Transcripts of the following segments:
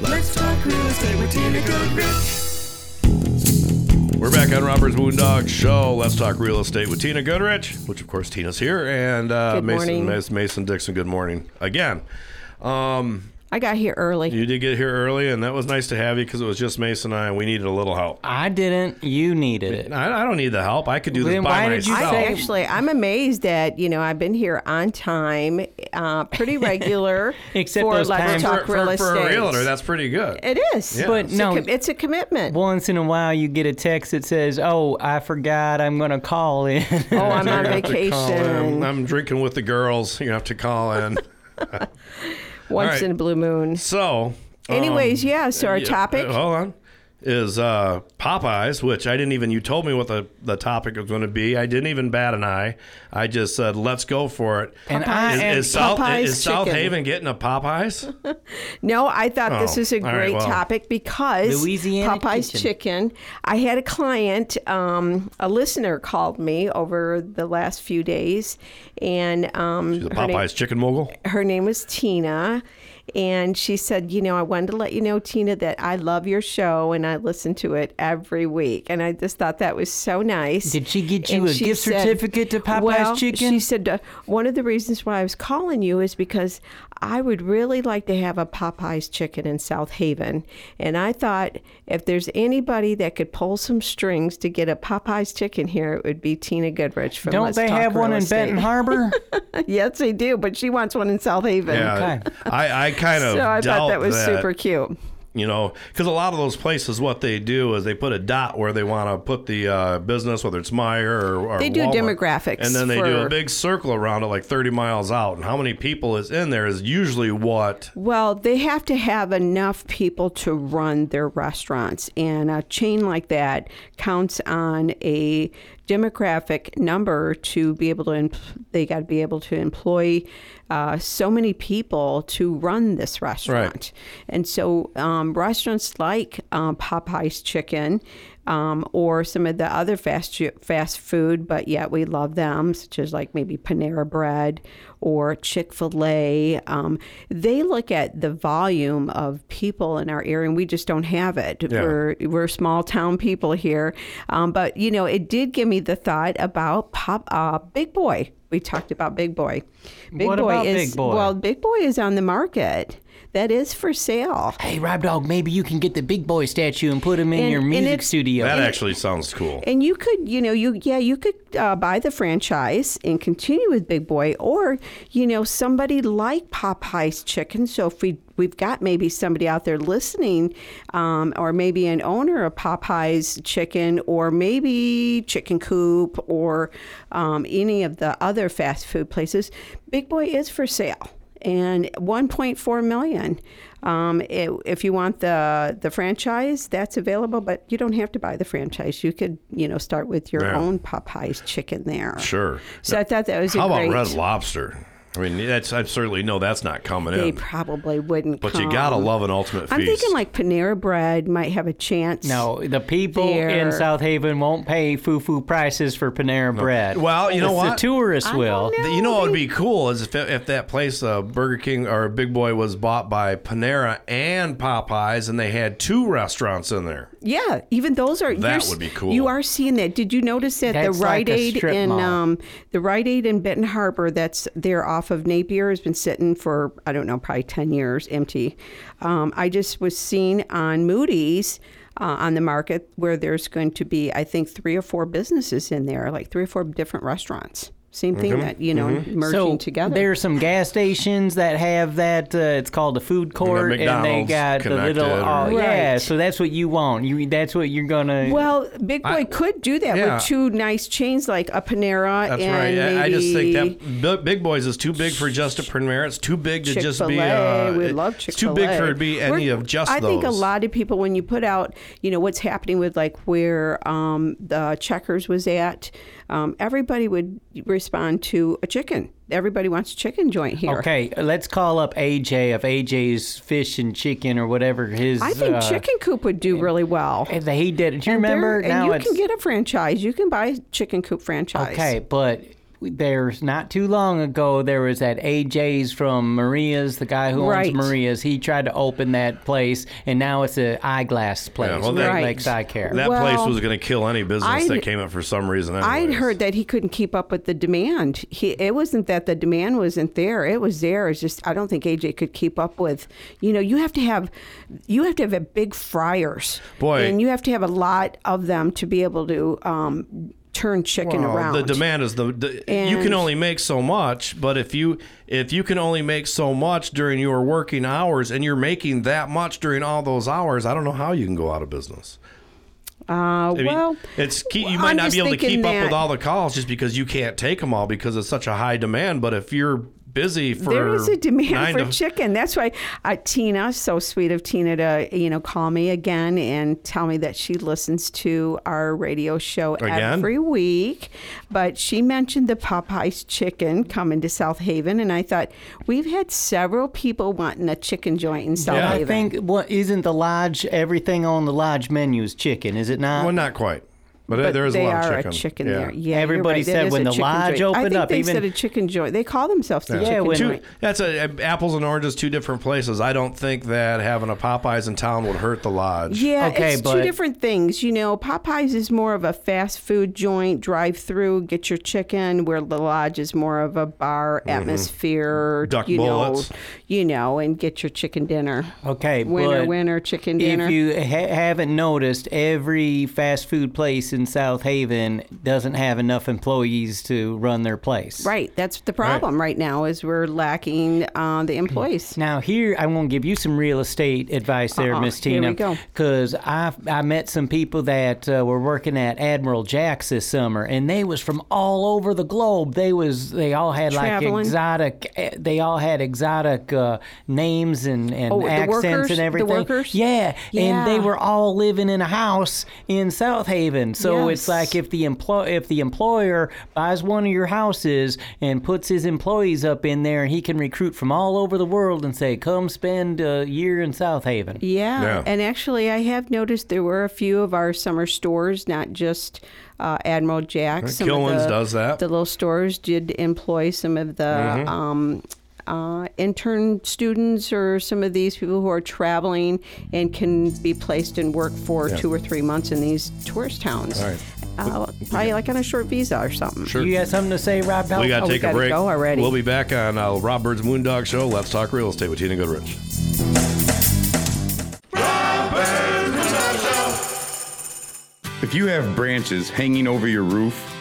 Let's talk real estate with Tina Goodrich. We're back on Rob Bird's Moondog Show. Let's talk real estate with Tina Goodrich, which of course Tina's here, and uh, Good Mason, Mason Dixon. Good morning again. Um, I got here early. you did get here early, and that was nice to have you because it was just Mason and I, and we needed a little help. I didn't. You needed it. I, I don't need the help. I could do this Then by why did you myself. I say- actually, I'm amazed that you know I've been here on time, uh, pretty regular Except for those Let's times- Talk for, Real for, Estate. for a realtor, that's pretty good. it is, Yeah. But It's a no, com- it's a commitment. once in a while you get a text that says, "Oh, I forgot. I'm going to call in." oh, I'm on You have to call in. vacation I'm drinking with the girls. You have to call in. once right. in a blue moon. So, Anyways, um, yeah. So our yeah, topic. uh, hold on. Is uh, Popeyes, which I didn't even. You told me what the, the topic was going to be. I didn't even bat an eye. I just said, "Let's go for it." And I is, am- is South Popeyes is South. Haven getting a Popeyes? No, I thought this Oh, is a all right, great well. topic because Louisiana Popeye's chicken. chicken. I had a client, um, a listener called me over the last few days, and um, The her, name, Popeyes chicken mogul. her name was Tina. And she said, You know, I wanted to let you know, Tina, that I love your show and I listen to it every week. And I just thought that was so nice. Did she get you And a gift said- certificate to Popeye's well, Chicken? She said, uh, One of the reasons why I was calling you is because I would really like to have a Popeye's chicken in South Haven. And I thought if there's anybody that could pull some strings to get a Popeye's chicken here, it would be Tina Goodrich from Don't Let's they Talk have one Real in Benton Harbor? yes, they do, but she wants one in South Haven. Yeah, I, I kind of So I doubt thought that was super cute. You know, because a lot of those places, what they do is they put a dot where they want to put the uh, business, whether it's Meyer or, or They do Walmart. demographics and then they do a big circle around it, like thirty miles out. And how many people is in there is usually what Well, they have to have enough people to run their restaurants, and a chain like that counts on a demographic number to be able to. Em- they got to be able to employ uh, so many people to run this restaurant, and so um, restaurants like um, Popeye's Chicken. Um, or some of the other fast fast food, but yet we love them, such as like maybe Panera Bread or Chick Fil A. Um, they look at the volume of people in our area, and we just don't have it. Yeah. We're we're small town people here, um, but you know, it did give me the thought about Pop uh, Big Boy. We talked about Big Boy. Big What Boy about is Big Boy? well, Big Boy is on the market. That is for sale. hey, Rob Dog, maybe you can get the big boy statue and put him in And- your music studio. that actually sounds cool. And you could, you know, you yeah, you could uh, buy the franchise and continue with Big Boy, or you know, somebody like Popeye's Chicken. So if we we've got maybe somebody out there listening, um, or maybe an owner of Popeye's Chicken, or maybe Chicken Coop, or um, any of the other fast food places, Big Boy is for sale and 1.4 million. Um, it, if you want the the franchise, that's available, but you don't have to buy the franchise. You could, you know, start with your Yeah. own Popeye's chicken there. Sure. So I thought that was How a great. about Red Lobster? I mean, that's I certainly know that's not coming They in. They probably wouldn't. But you gotta love an ultimate Feast. I'm thinking like Panera Bread might have a chance. no, the people There. in South Haven won't pay foo-foo prices for Panera Bread. Well, you know The what? The tourists I will. know. You know what would be cool is if, if that place, uh, Burger King or Big Boy, was bought by Panera and Popeyes, and they had two restaurants in there. Yeah, even those are. That would be cool. You are seeing that. Did you notice that That's the Rite like Aid in um, the Rite Aid in Benton Harbor that's there off of Napier has been sitting for I don't know probably ten years empty. Um, I just was seen on Moody's. Uh, on the market where there's going to be, I think, three or four businesses in there, like three or four different restaurants. Same thing that you know merging so together. there are some gas stations that have that. Uh, it's called a food court, and they McDonald's got the little. Oh, or- yeah. Right. So that's what you want. You that's what you're gonna. well, Big Boy I- could do that yeah. with two nice chains like a Panera That's and right. I- I just think that Big- Big Boys is too big for just a Panera. It's too big to just be. Chick-fil-A. Uh, we love It's Chick-fil-A. too big for it to be any We're- of just I those. think a lot of people, when you put out, you know, what's happening with like where um, the Checkers was at, um, everybody would respond to a chicken. Everybody wants a chicken joint here. Okay, let's call up AJ of AJ's Fish and Chicken or whatever his. I think uh, Chicken Coop would do really well. He did. Do you And remember? now and you can get a franchise. You can buy Chicken Coop franchise. okay, but there's not too long ago there was that AJ's from Maria's, the guy who Right. owns Maria's. He tried to open that place, and now it's an eyeglass place, well, that- Right. Lakes Eye Care. That Well, place was going to kill any business I'd- that came up for some reason. I'd heard that he couldn't keep up with the demand. He, it wasn't that the demand wasn't there; it was there. It's just I don't think AJ could keep up with. You know, you have to have, you have to have a big fryers, Boy. and you have to have a lot of them to be able to um, turn chicken Well, around. The demand is the, the you can only make so much, but if you if you can only make so much during your working hours and you're making that much during all those hours, I don't know how you can go out of business. Uh, I mean, well, it's keep, you I'm might not be able to keep up with all the calls just because you can't take them all because it's such a high demand. But if you're busy for there is a demand for to, chicken. That's why uh, Tina, so sweet of Tina to you know call me again and tell me that she listens to our radio show Again? every week. But she mentioned the Popeyes chicken coming to South Haven, and I thought we've had several people wanting a chicken joint in South Yeah. I Haven. think what isn't the lodge everything on the lodge menu is chicken, is it not? well, not quite, but, but there is they a lot are of chicken. a chicken yeah. there. Yeah, Everybody right. Said when the lodge joint. I opened think up, they even- said a chicken joint. They call themselves the Yeah, chicken when- Two, joint. that's a, apples and oranges, two different places. I don't think that having a Popeyes in town would hurt the lodge. Yeah, Okay, it's two different things. You know, Popeyes is more of a fast food joint, drive through, get your chicken, where the lodge is more of a bar atmosphere. Mm-hmm. Duck you bullets. know, you know, and get your chicken dinner. Okay, Winner, but winner, chicken dinner. If you ha- haven't noticed, every fast food place in South Haven doesn't have enough employees to run their place. right, that's the problem right, now is we're lacking uh, the employees. Now here, I'm going to give you some real estate advice there, Uh-uh, Miss Tina. Because I I met some people that uh, were working at Admiral Jack's this summer, and they was from all over the globe. They was they all had Traveling. like exotic. eh, They all had exotic uh, names and and Oh, the accents workers? and The everything. workers? Yeah, and they were all living in a house in South Haven. So it's like if the employ if the employer buys one of your houses and puts his employees up in there, and he can recruit from all over the world and say, "Come spend a year in South Haven." Yeah. Yeah. and actually, I have noticed there were a few of our summer stores, not just uh, Admiral Jack. Some of Kilwins the- does that. The little stores did employ some of the Mm-hmm. um, uh, intern students or some of these people who are traveling and can be placed in work for two or three months in these tourist towns. All right. Uh, probably like on a short visa or something. Sure. You got something to say, Rob? We got Oh, to we take a gotta break. go already. We'll be back on uh, Rob Bird's Moondog Show. Let's talk real estate with Tina Goodrich. If you have branches hanging over your roof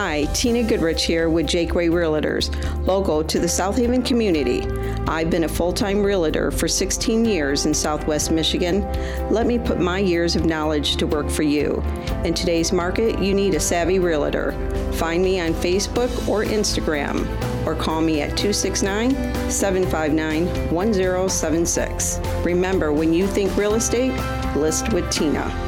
Hi, Tina Goodrich here with Jaqua Realtors, local to the South Haven community. I've been a full time realtor for 16 years in Southwest Michigan. Let me put my years of knowledge to work for you. In today's market, you need a savvy realtor. Find me on Facebook or Instagram, or call me at 269 759 1076. Remember, when you think real estate, list with Tina.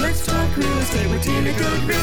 Let's talk real estate with Tina Goodrich.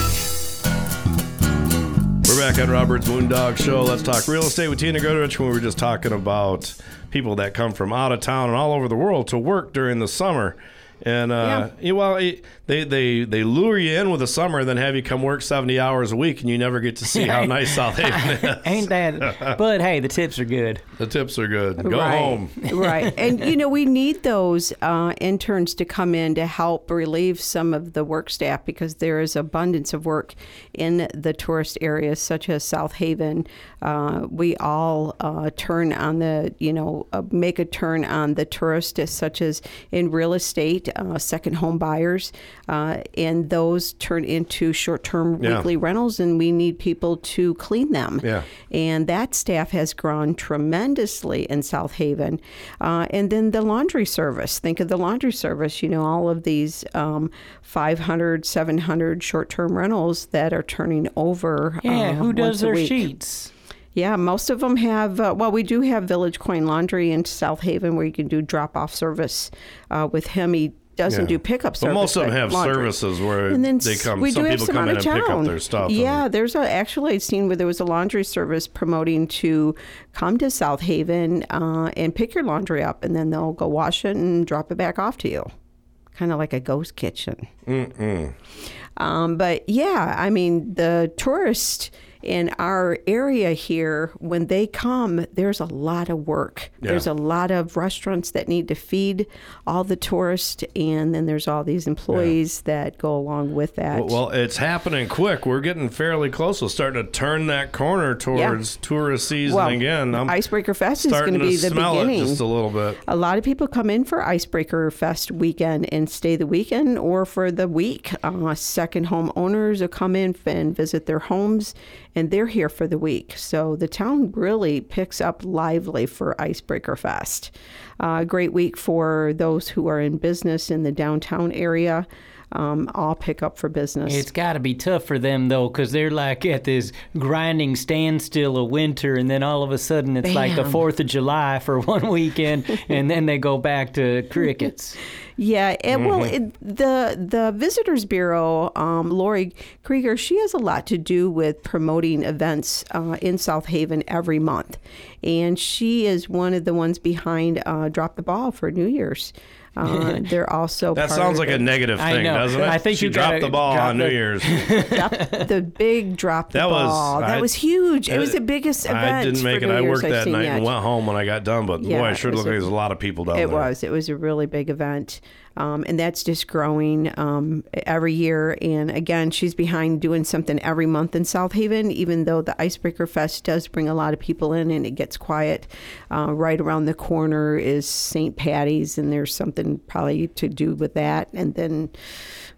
We're back on Rob Bird's Moondog Show. Let's talk real estate with Tina Goodrich. We were just talking about people that come from out of town and all over the world to work during the summer. And uh, yeah, well, it, they they they lure you in with the summer, and then have you come work seventy hours a week, and you never get to see how nice South Haven is. Ain't that? But hey, the tips are good. The tips are good. Go right. home. right. And, you know, we need those uh, interns to come in to help relieve some of the work staff because there is abundance of work in the tourist areas, such as South Haven. Uh, we all uh, turn on the, you know, uh, make a turn on the tourists, such as in real estate, uh, second home buyers, uh, and those turn into short term Yeah. weekly rentals, and we need people to clean them. Yeah. And that staff has grown tremendously in South Haven. Uh, and then the laundry service. Think of the laundry service, you know, all of these um, 500, 700 short term rentals that are turning over. Yeah, uh, who does once a their week. sheets? Yeah, most of them have. Uh, well, we do have Village Coin Laundry in South Haven where you can do drop off service uh, with him. He doesn't Yeah. do pickup But service. most of them have laundry. services where And then they come. we some do have people some come in and of pick up their stuff. and- Yeah, there's a, actually I'd seen where there was a laundry service promoting to come to South Haven uh, and pick your laundry up, and then they'll go wash it and drop it back off to you, kind of like a ghost kitchen. Um, but yeah, I mean, the tourists in our area here, when they come, there's a lot of work. Yeah. There's a lot of restaurants that need to feed all the tourists, and then there's all these employees that go along with that. Well, well, it's happening quick. We're getting fairly close. We're starting to turn that corner towards tourist season Well, again. I'm Icebreaker Fest is going to be the smell beginning. it just a little bit. A lot of people come in for Icebreaker Fest weekend and stay the weekend or for the week. Uh, second home owners will come in and visit their homes and they're here for the week. So the town really picks up lively for Icebreaker Fest. Uh, a great week for those who are in business in the downtown area. Um, all pick up for business. It's got to be tough for them though, because they're like at this grinding standstill of winter, and then all of a sudden it's like the Fourth of July for one weekend, and then they go back to crickets. Yeah, and well, Mm-hmm. it, the the Visitors Bureau, um, Lori Krieger, she has a lot to do with promoting events uh, in South Haven every month, and she is one of the ones behind uh, Drop the Ball for New Year's. Uh, they're also That sounds of like a negative thing, doesn't it? I think she you dropped the ball drop on New Year's. the big drop the That was- ball. that I- was huge. It was the biggest event. I didn't make for it. New I Year's worked I've that night yet. and went home when I got done. But Yeah, boy, I it sure was looked like a- there's a lot of people down It there. was. It was a really big event. Um, and that's just growing um, every year. And again, she's behind doing something every month in South Haven, even though the Icebreaker Fest does bring a lot of people in and it gets quiet. Uh, right around the corner is St. Patty's, and there's something probably to do with that. And then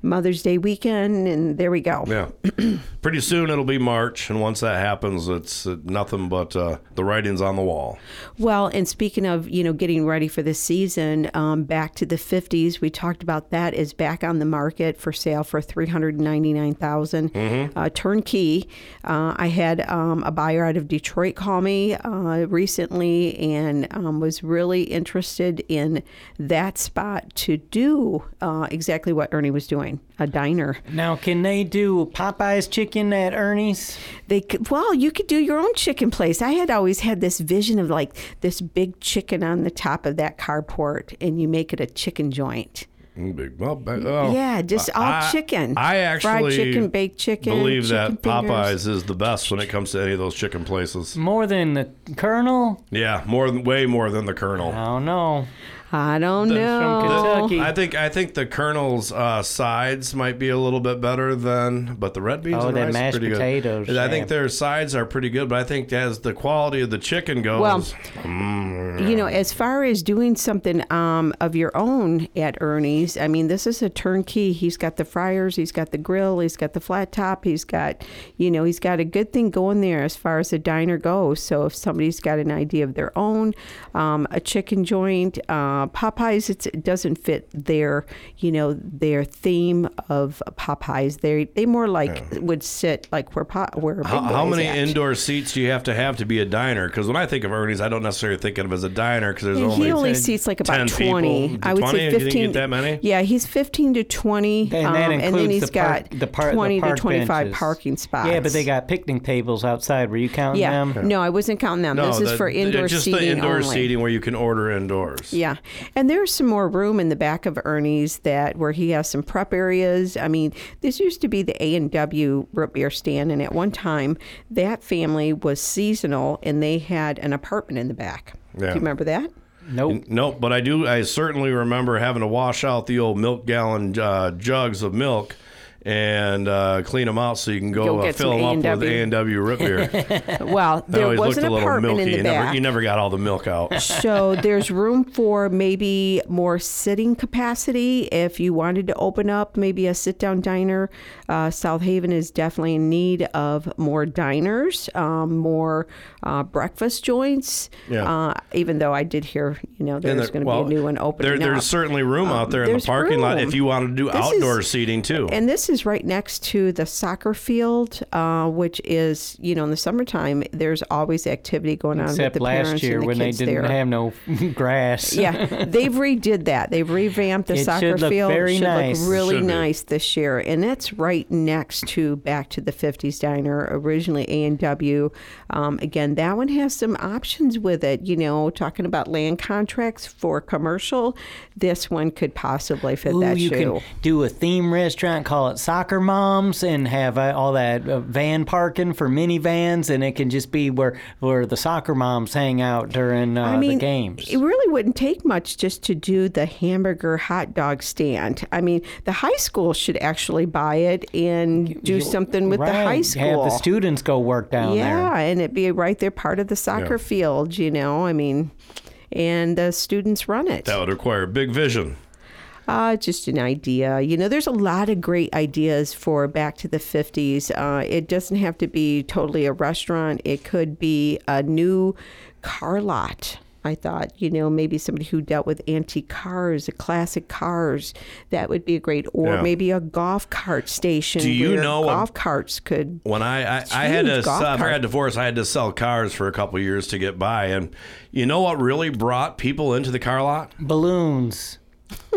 Mother's Day weekend, and there we go. Yeah. Pretty soon it'll be March, and once that happens, it's uh, nothing but uh, the writing's on the wall. Well, and speaking of, you know, getting ready for the season, um, back to the 50s, we talked about that is back on the market for sale for 399000 uh, turnkey. Uh, I had um, a buyer out of Detroit call me uh, recently and um, was really interested in that spot to do uh, exactly what Ernie was doing a diner. Now, can they do Popeye's chicken at Ernie's? They could, well, you could do your own chicken place. I had always had this vision of like this big chicken on the top of that carport, and you make it a chicken joint. Mm, big- Well, ba- oh, yeah, just all I- chicken. I actually fried chicken, baked chicken. believe that chicken fingers. Popeyes is the best when it comes to any of those chicken places. More than the Colonel? Yeah, more than way more than the Colonel. I don't know. I don't from know. Kentucky. I think I think the Colonel's uh, sides might be a little bit better than, but the red beans Oh, and rice mashed are pretty potatoes, good. I think their sides are pretty good, but I think as the quality of the chicken goes, Well, mm, You know, as far as doing something um, of your own at Ernie's, I mean, this is a turnkey. He's got the fryers, he's got the grill, he's got the flat top, he's got, you know, he's got a good thing going there as far as the diner goes. So if somebody's got an idea of their own, um, a chicken joint, uh, Popeyes, it's, it doesn't fit their, you know, their theme of Popeyes. They they more like would sit like where po- where how, how many at. indoor seats do you have to have to be a diner? Because when I think of Ernie's, I don't necessarily think of him as a diner because there's And only he only 10 seats like about 20. people. I would 20? say You 15. think you get that many? Yeah, he's 15 to 20. And um, and then he's the park, got the par- 20 the to 25 benches. parking spots. Yeah, but they got picnic tables outside. Were you counting Yeah. them? No, I wasn't counting them. No, this is for indoor just seating the indoor only. seating where you can order indoors. Yeah. And there's some more room in the back of Ernie's that where he has some prep areas. I mean, this used to be the A and W root beer stand, and at one time that family was seasonal and they had an apartment in the back. Do you remember that? Nope. Nope, but I do. I certainly remember having to wash out the old milk gallon uh, jugs of milk and uh, clean them out so you can go, uh, fill them up with A&W. A and W root beer. Well, there always was looked an a little apartment milky. in the you, back. never, you never got all the milk out. so there's room for maybe more sitting capacity if you wanted to open up maybe a sit down diner uh, south haven is definitely in need of more diners um, more uh, breakfast joints Yeah. uh, even though i did hear you know there's the- going to well, be a new one opening There, up. there's certainly room out there in the parking lot if you want to do This outdoor is- seating too. And this is right next to the soccer field, uh, which is, you know, in the summertime, there's always activity going on Except with the last parents year and the when they kids didn't there. have no grass. yeah, they've redid that. They've revamped the It should soccer look field. very should nice. look really Should be. nice this year, and that's right next to Back to the '50s Diner, originally A and W. Um, again, that one has some options with it. You know, talking about land contracts for commercial, this one could possibly fit Ooh, that you shoe. can do a theme restaurant, call it Soccer Moms, and have uh, all that uh, van parking for minivans, and it can just be where where the soccer moms hang out during uh, I mean, the games. it really wouldn't take much just to do the hamburger hot dog stand. I mean, the high school should actually buy it and do something with the high Right, school. Have the students go work down yeah, there. and it'd be right there, part of the soccer Yeah. field. You know, I mean, and the students run it. that would require big vision. Uh, just an idea. You know, there's a lot of great ideas for back to the 50s. Uh, it doesn't have to be totally a restaurant, it could be a new car lot. I thought, you know, maybe somebody who dealt with antique cars, classic cars, that would be a great, or Yeah. maybe a golf cart station. Do you where know what- golf carts could? When I I, I had to huge, sell, after I cart. had divorce, I had to sell cars for a couple years to get by, and you know what really brought people into the car lot? Balloons.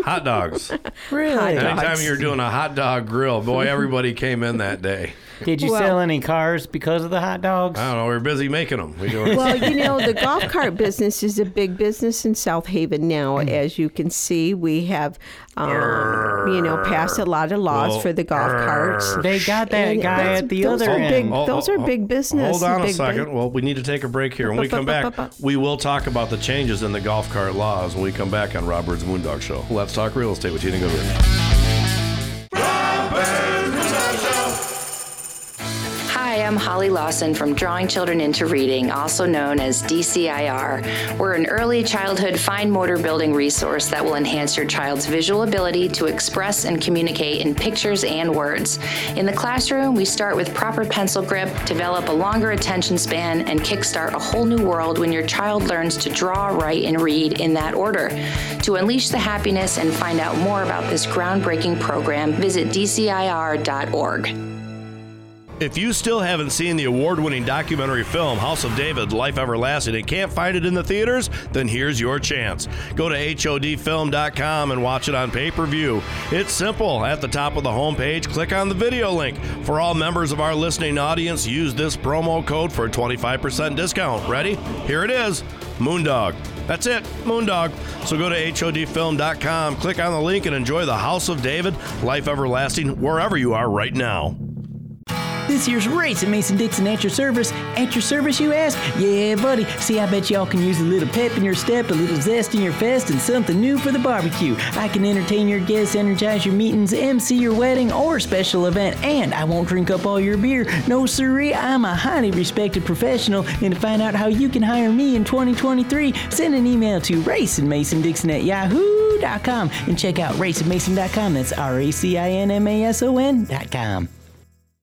Hot dogs. Really? Hot dog. Anytime you're doing a hot dog grill, boy, everybody came in that day. Did you Well- sell any cars because of the hot dogs? I don't know. We are busy making them. We Well, you know, the golf cart business is a big business in South Haven now. Mm. As you can see, we have, um, you know, passed a lot of laws Well, for the golf carts. They got that And guy at the those other are end. big- Oh, those oh, are oh, big business. Hold on a second. big- Well, we need to take a break here. When we come back, we will talk about the changes in the golf cart laws when we come back on Rob Bird's Moondog Show. Let's talk real estate with Tina Goodrich. I'm Holly Lawson from Drawing Children into Reading, also known as DCIR. We're an early childhood fine motor building resource that will enhance your child's visual ability to express and communicate in pictures and words. In the classroom, we start with proper pencil grip, develop a longer attention span, and kickstart a whole new world when your child learns to draw, write, and read in that order. To unleash the happiness and find out more about this groundbreaking program, visit DCIR.org. If you still haven't seen the award winning documentary film House of David Life Everlasting and can't find it in the theaters, then here's your chance. Go to HODfilm.com and watch it on pay per view. It's simple. At the top of the homepage, click on the video link. For all members of our listening audience, use this promo code for a 25% discount. Ready? Here it is Moondog. That's it, Moondog. So go to HODfilm.com, click on the link, and enjoy the House of David Life Everlasting wherever you are right now. This year's race at Mason Dixon at your service. At your service, you ask? Yeah, buddy. See, I bet y'all can use a little pep in your step, a little zest in your fest, and something new for the barbecue. I can entertain your guests, energize your meetings, MC your wedding or special event, and I won't drink up all your beer. No, sirree, I'm a highly respected professional, and to find out how you can hire me in 2023, send an email to racinmasondixon at yahoo.com and check out racinmason.com. That's R-A-C-I-N-M-A-S-O-N.com. A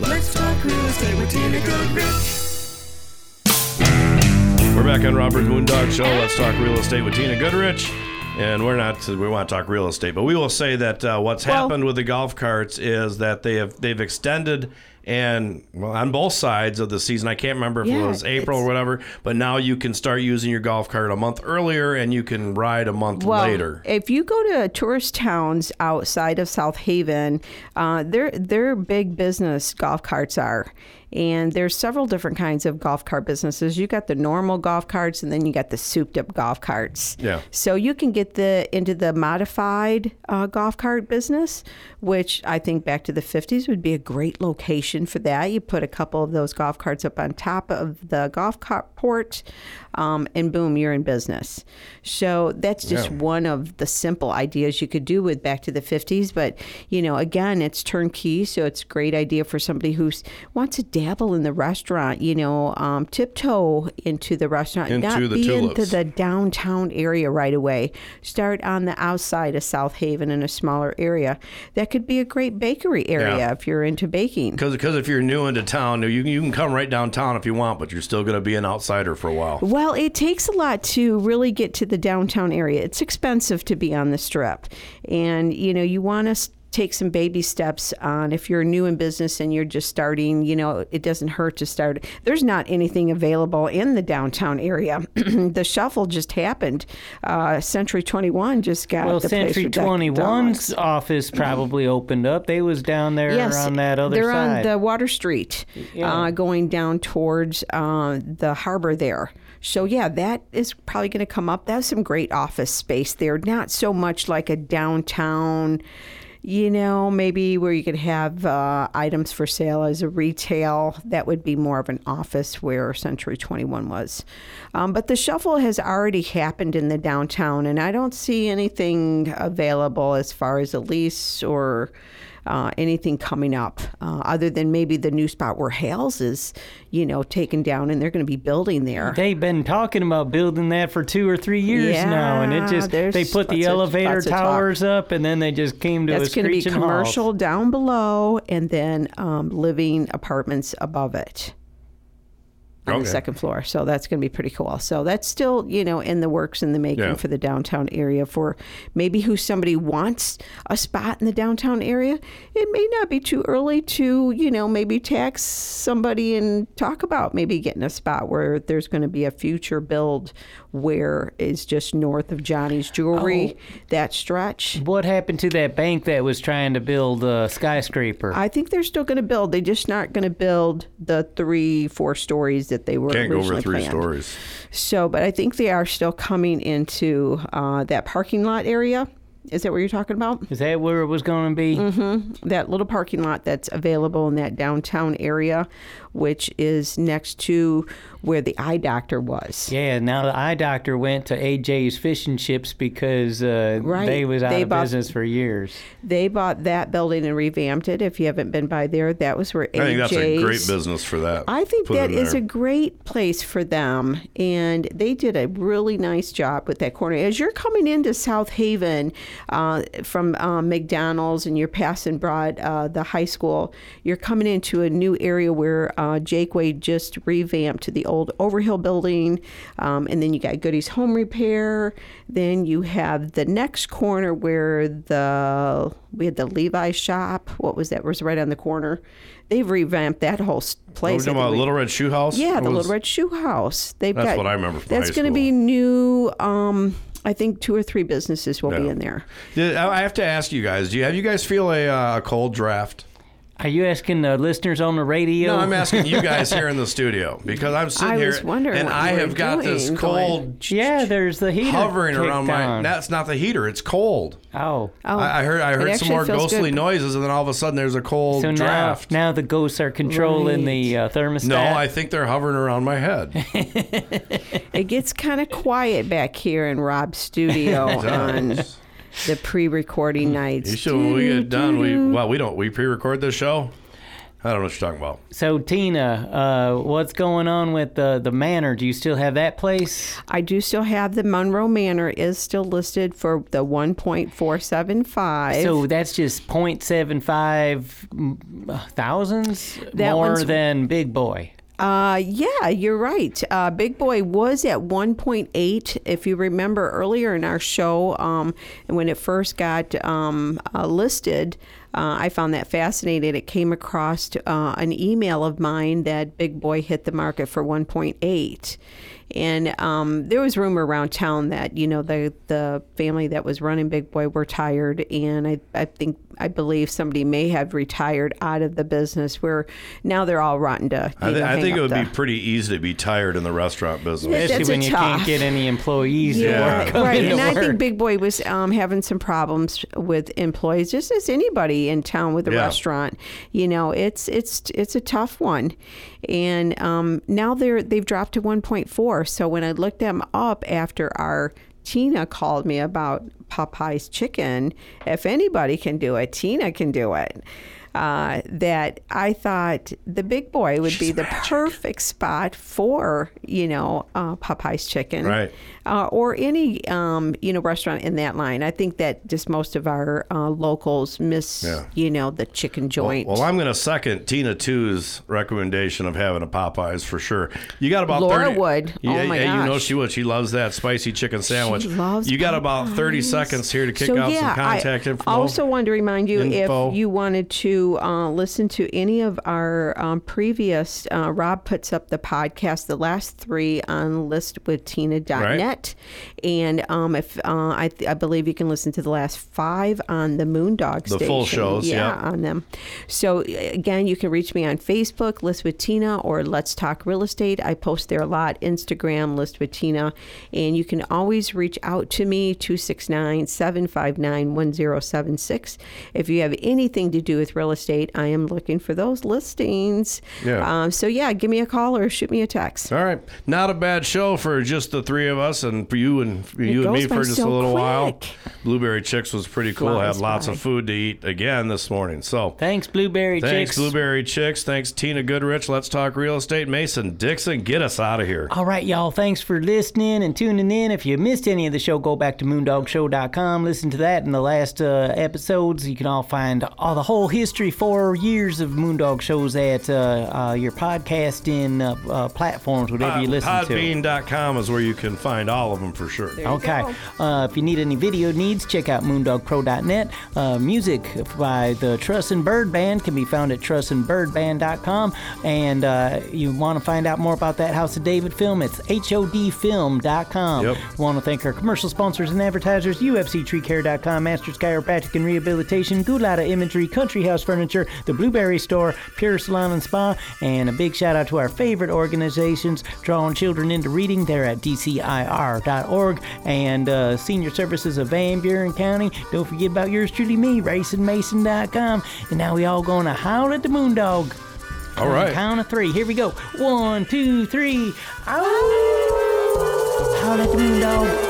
Let's talk real estate with Tina Goodrich. We're back on Robert Moondog Show. Let's talk real estate with Tina Goodrich. And we're not. We want to talk real estate, but we will say that uh, what's Well- happened with the golf carts is that they have they've extended and well on both sides of the season. I can't remember if it was April or whatever, but now you can start using your golf cart a month earlier, and you can ride a month well, later. if you go to tourist towns outside of South Haven, uh, they're they're big business golf carts are. And there's several different kinds of golf cart businesses. You got the normal golf carts, and then you got the souped up golf carts. Yeah. So you can get the into the modified uh, golf cart business, which I think back to the 50s would be a great location for that. You put a couple of those golf carts up on top of the golf cart port, um, and boom, you're in business. So that's just Yeah. one of the simple ideas you could do with back to the 50s. But you know, again, it's turnkey, so it's a great idea for somebody who wants to dabble in the restaurant. You know, um, tiptoe into the restaurant, Into not the be into the downtown area right away. Start on the outside of South Haven in a smaller area. That could be a great bakery area Yeah. if you're into baking. Because if you're new into town, you can, you can come right downtown if you want, but you're still going to be an outsider for a while. Well, it takes a lot to really get to the downtown area. It's expensive to be on the strip. And, you know, you want to take some baby steps on if you're new in business and you're just starting, you know, it doesn't hurt to start. There's not anything available in the downtown area. the shuffle just happened. Uh, Century 21 just got Well, the place Century for Duck 21's Dogs. office probably opened up. They was down there Yes, on that other they're side. on the Water Street, Yeah. uh, going down towards uh, the harbor there. So yeah, that is probably going to come up. That's some great office space there. Not so much like a downtown, you know, maybe where you could have uh, items for sale as a retail. That would be more of an office where Century 21 was. Um, but the shuffle has already happened in the downtown, and I don't see anything available as far as a lease or uh, anything coming up uh, other than maybe the new spot where Hales is, you know, taken down and they're going to be building there. They've been talking about building that for two or three years now, and it just they put the elevator of towers up, and then they just came to That's a going to be commercial halt. down below and then um, living apartments above it on Okay. the second floor. So that's going to be pretty cool. So that's still, you know, in the works in the making Yeah. for the downtown area for maybe who somebody wants a spot in the downtown area. It may not be too early to, you know, maybe tax somebody and talk about maybe getting a spot where there's going to be a future build where it's just north of Johnny's Jewelry, Oh. that stretch. What happened to that bank that was trying to build a skyscraper? I think they're still going to build. They're just not going to build the three, four stories that they were Can't go originally over three planned. stories. So, but I think they are still coming into uh, that parking lot area. Is that what you're talking about? Is that where it was going to be? Mm-hmm. That little parking lot that's available in that downtown area, which is next to where the eye doctor was. Yeah, now the eye doctor went to AJ's Fish and Chips because uh, Right. they was out They of bought- business for years. They bought that building and revamped it. If you haven't been by there, that was where I think that's a AJ's great business for that. I think Put that in is there. a great place for them, and they did a really nice job with that corner. As you're coming into South Haven uh, from uh, McDonald's and you're passing Broad, uh, the high school, you're coming into a new area where uh, Jaqua just revamped the old Overhill building, um, and then you got Goody's Home Repair. Then you have the next corner where the we had the Levi shop. What was that? Was right on the corner. They've revamped that whole s- Are we place. talking about Little Red Shoe House? yeah, the was- Little Red Shoe House. They've That's got. what I remember from That's going to be new. Um, I think two or three businesses will be in there. Did- I have to ask you guys. Do you have you guys feel a, uh, a cold draft? Are you asking the listeners on the radio? No, I'm asking you guys here in the studio because I'm sitting I here was wondering and what I you were have got this doing, cold Yeah, there's the heater hovering around kicked my. on. That's not the heater. It's cold. Oh, Oh, I, I heard. I it heard some actually more feels ghostly good. noises, and then all of a sudden there's a cold so now draft. now the ghosts are controlling the uh, thermostat. no, I think they're hovering around my head. It gets kind of quiet back here in Rob's studio on the pre-recording nights. You should when we get done. We well, we don't. We pre-record this show. I don't know what you're talking about. So Tina, uh, what's going on with the the manor? Do you still have that place? I do still have the Monroe Manor is still listed for the 1.475. So that's just 0.75 mm, That more than Big Boy. Uh, yeah, you're right. Uh, Big Boy was at 1.8. If you remember earlier in our show, um, when it first got um, uh, listed, uh, I found that fascinating. It came across uh, an email of mine that Big Boy hit the market for 1.8. And um, there was rumor around town that you know the the family that was running Big Boy were tired, and I, I think I believe somebody may have retired out of the business where now they're all rotten to. I, you thi- know, I think it would the- be pretty easy to be tired in the restaurant business. Yeah, Especially that's when you tough. can't get any employees Yeah. to work. come right. into And I think. Big Boy was um, having some problems with employees, just as anybody in town with a Yeah. restaurant. You know, it's it's it's a tough one, and um, now they're they've dropped to 1.4. So when I looked them up after our Tina called me about Popeye's chicken, if anybody can do it, Tina can do it. Uh, that I thought the big boy would be the perfect spot for, you know, uh, Popeye's chicken Right. uh, or any um, you know restaurant in that line. I think that just most of our uh, locals miss Yeah. you know the chicken joint. Well, I'm going to second Tina Two's recommendation of having a Popeyes for sure. You got about Laura 30, would. Oh, Yeah, my yeah, you know she would. She loves that spicy chicken sandwich. She loves you got about 30 seconds here to kick so, out yeah, some contact I info. also wanted to remind you Info. if you wanted to uh, listen to any of our um, previous, uh, Rob puts up the podcast, the last three on listwithtina.net. And um, if uh, I, I believe you can listen to the last five on the Moondog The station. full shows, yeah, yeah. on them. So again, you can reach me on Facebook, List with Tina, or Let's Talk Real Estate. I post there a lot. Instagram, List with Tina, and you can always reach out to me 269-759-1076. If you have anything to do with real estate, I am looking for those listings. Yeah. Um, so yeah, give me a call or shoot me a text. All right, not a bad show for just the three of us, and for you and for you and me for just so a little while. Blueberry Chicks was pretty cool. Flies Had lots by. of food to eat again this morning. So Thanks, Blueberry thanks, Chicks. Thanks, Blueberry Chicks. Thanks, Tina Goodrich. Let's talk real estate. Mason Dixon, get us out of here. All right, y'all. Thanks for listening and tuning in. If you missed any of the show, go back to moondogshow.com. Listen to that in the last uh, episodes. You can all find all the whole history, four years of Moondog shows at uh, uh, your podcasting uh, uh, platforms, whatever you listen to. Podbean.com is where you can find all of them for sure. Okay. Uh, if you need any video needs, check out moondogpro.net. Uh, music by the Truss and Bird Band can be found at trussandbirdband.com. And uh, you want to find out more about that House of David film, it's hodfilm.com. Yep. Want to thank our commercial sponsors and advertisers, UFCTreeCare.com, Masters Chiropractic and Rehabilitation, Gulata Imagery, Country House Furniture, The Blueberry Store, Pure Salon and Spa, and a big shout out to our favorite organizations, Drawing Children into Reading. They're at DCIR.org, and uh, Senior Services of Van Buren County. Don't forget about yours truly, me, racinmason.com. And now we all going to howl at the Moondog. All On right. count of three. Here we go. One, two, three. Ow! Howl at the Moondog.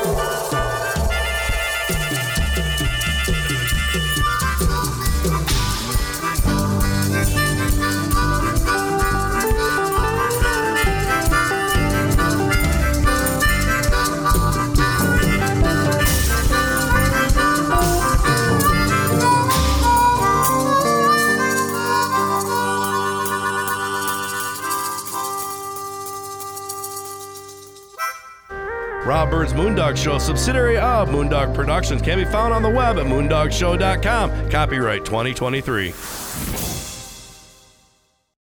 Moondog Show, subsidiary of Moondog Productions, can be found on the web at moondogshow.com. Copyright 2023.